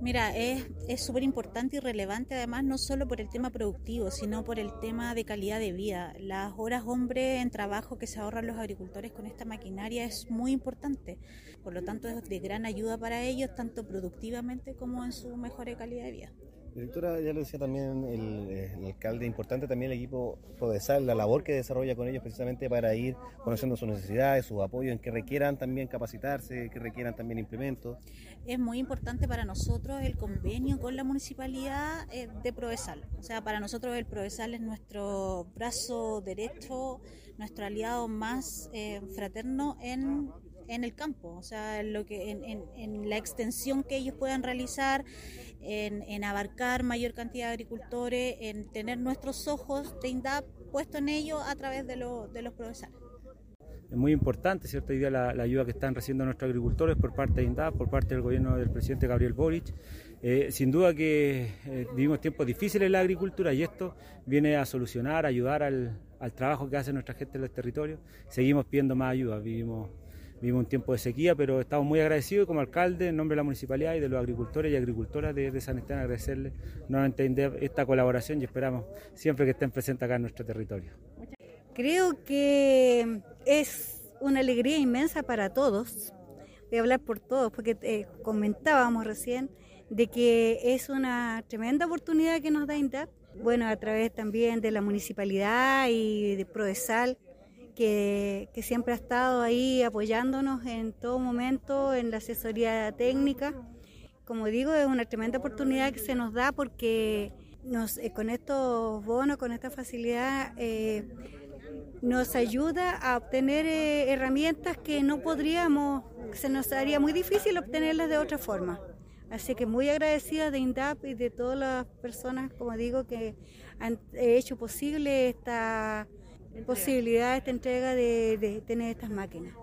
Mira, es súper importante y relevante además no solo por el tema productivo, sino por el tema de calidad de vida. Las horas hombre en trabajo que se ahorran los agricultores con esta maquinaria es muy importante. Por lo tanto, es de gran ayuda para ellos, tanto productivamente como en su mejor calidad de vida. Directora, ya lo decía también el, alcalde, importante también el equipo Prodesal, la labor que desarrolla con ellos precisamente para ir conociendo sus necesidades, sus apoyos, en que requieran también capacitarse, que requieran también implementos. Es muy importante para nosotros el convenio con la municipalidad eh, de Prodesal. O sea, para nosotros el Prodesal es nuestro brazo derecho, nuestro aliado más eh, fraterno en en el campo, o sea, en, lo que, en, la extensión que ellos puedan realizar, en, abarcar mayor cantidad de agricultores, en tener nuestros ojos de INDAP puestos en ellos a través de, de los profesores. Es muy importante, ¿cierto? Hoy día la, ayuda que están recibiendo nuestros agricultores por parte de INDAP, por parte del gobierno del presidente Gabriel Boric. Eh, sin duda que eh, vivimos tiempos difíciles en la agricultura y esto viene a solucionar, a ayudar al, al trabajo que hace nuestra gente en los territorios. Seguimos pidiendo más ayuda, vivimos Vivimos un tiempo de sequía, pero estamos muy agradecidos como alcalde, en nombre de la municipalidad y de los agricultores y agricultoras de, San Esteban, agradecerles nuevamente esta colaboración y esperamos siempre que estén presentes acá en nuestro territorio. Creo que es una alegría inmensa para todos, voy a hablar por todos, porque eh, comentábamos recién de que es una tremenda oportunidad que nos da INDAP, bueno, a través también de la municipalidad y de Prodesal, que, siempre ha estado ahí apoyándonos en todo momento en la asesoría técnica. Como digo, es una tremenda oportunidad que se nos da porque nos, eh, con estos bonos, con esta facilidad, eh, nos ayuda a obtener eh, herramientas que no podríamos, se nos haría muy difícil obtenerlas de otra forma. Así que muy agradecida de INDAP y de todas las personas, como digo, que han hecho posible esta posibilidad, esta entrega de, de tener estas máquinas.